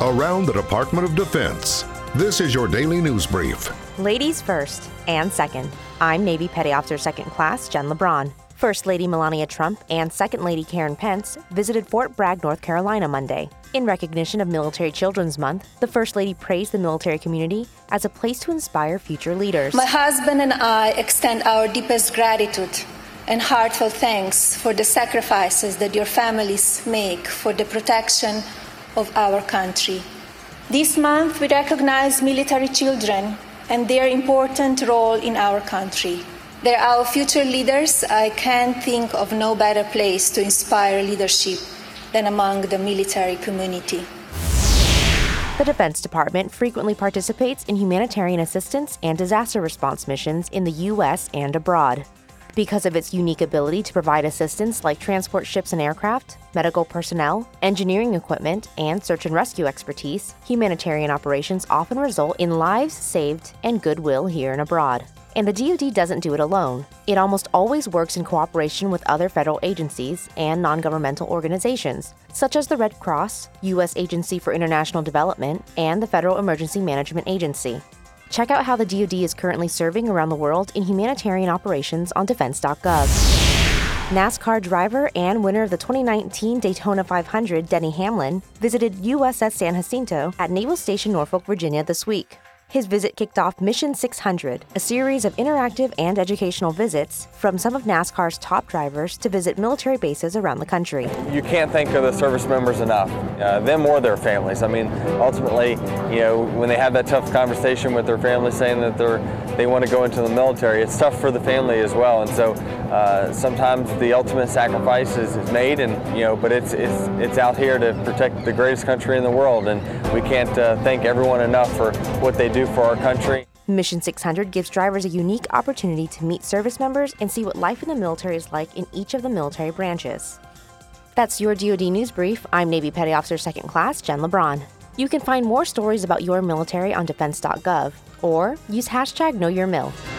around the Department of Defense. This is your daily news brief. Ladies first and second. I'm Navy Petty Officer Second Class Jen LeBron. First Lady Melania Trump and Second Lady Karen Pence visited Fort Bragg, North Carolina Monday. In recognition of Military Children's Month, the First Lady praised the military community as a place to inspire future leaders. My husband and I extend our deepest gratitude and heartfelt thanks for the sacrifices that your families make for the protection of our country. This month, we recognize military children and their important role in our country. They're our future leaders. I can't think of no better place to inspire leadership than among the military community. The Defense Department frequently participates in humanitarian assistance and disaster response missions in the U.S. and abroad. Because of its unique ability to provide assistance like transport ships and aircraft, medical personnel, engineering equipment, and search and rescue expertise, humanitarian operations often result in lives saved and goodwill here and abroad. And the DoD doesn't do it alone. It almost always works in cooperation with other federal agencies and non governmental organizations, such as the Red Cross, U.S. Agency for International Development, and the Federal Emergency Management Agency. Check out how the DoD is currently serving around the world in humanitarian operations on defense.gov. NASCAR driver and winner of the 2019 Daytona 500, Denny Hamlin, visited USS San Jacinto at Naval Station Norfolk, Virginia this week. His visit kicked off Mission 600, a series of interactive and educational visits from some of NASCAR's top drivers to visit military bases around the country. You can't thank the service members enough, uh, them or their families. I mean, ultimately, you know, when they have that tough conversation with their family saying that they're they want to go into the military, it's tough for the family as well. And so uh, sometimes the ultimate sacrifice is, is, made, and you know, but it's it's it's out here to protect the greatest country in the world, and we can't uh, thank everyone enough for what they do for our country. Mission 600 gives drivers a unique opportunity to meet service members and see what life in the military is like in each of the military branches. That's your DoD News Brief. I'm Navy Petty Officer Second Class Jen LeBron. You can find more stories about your military on defense.gov or use hashtag KnowYourMil.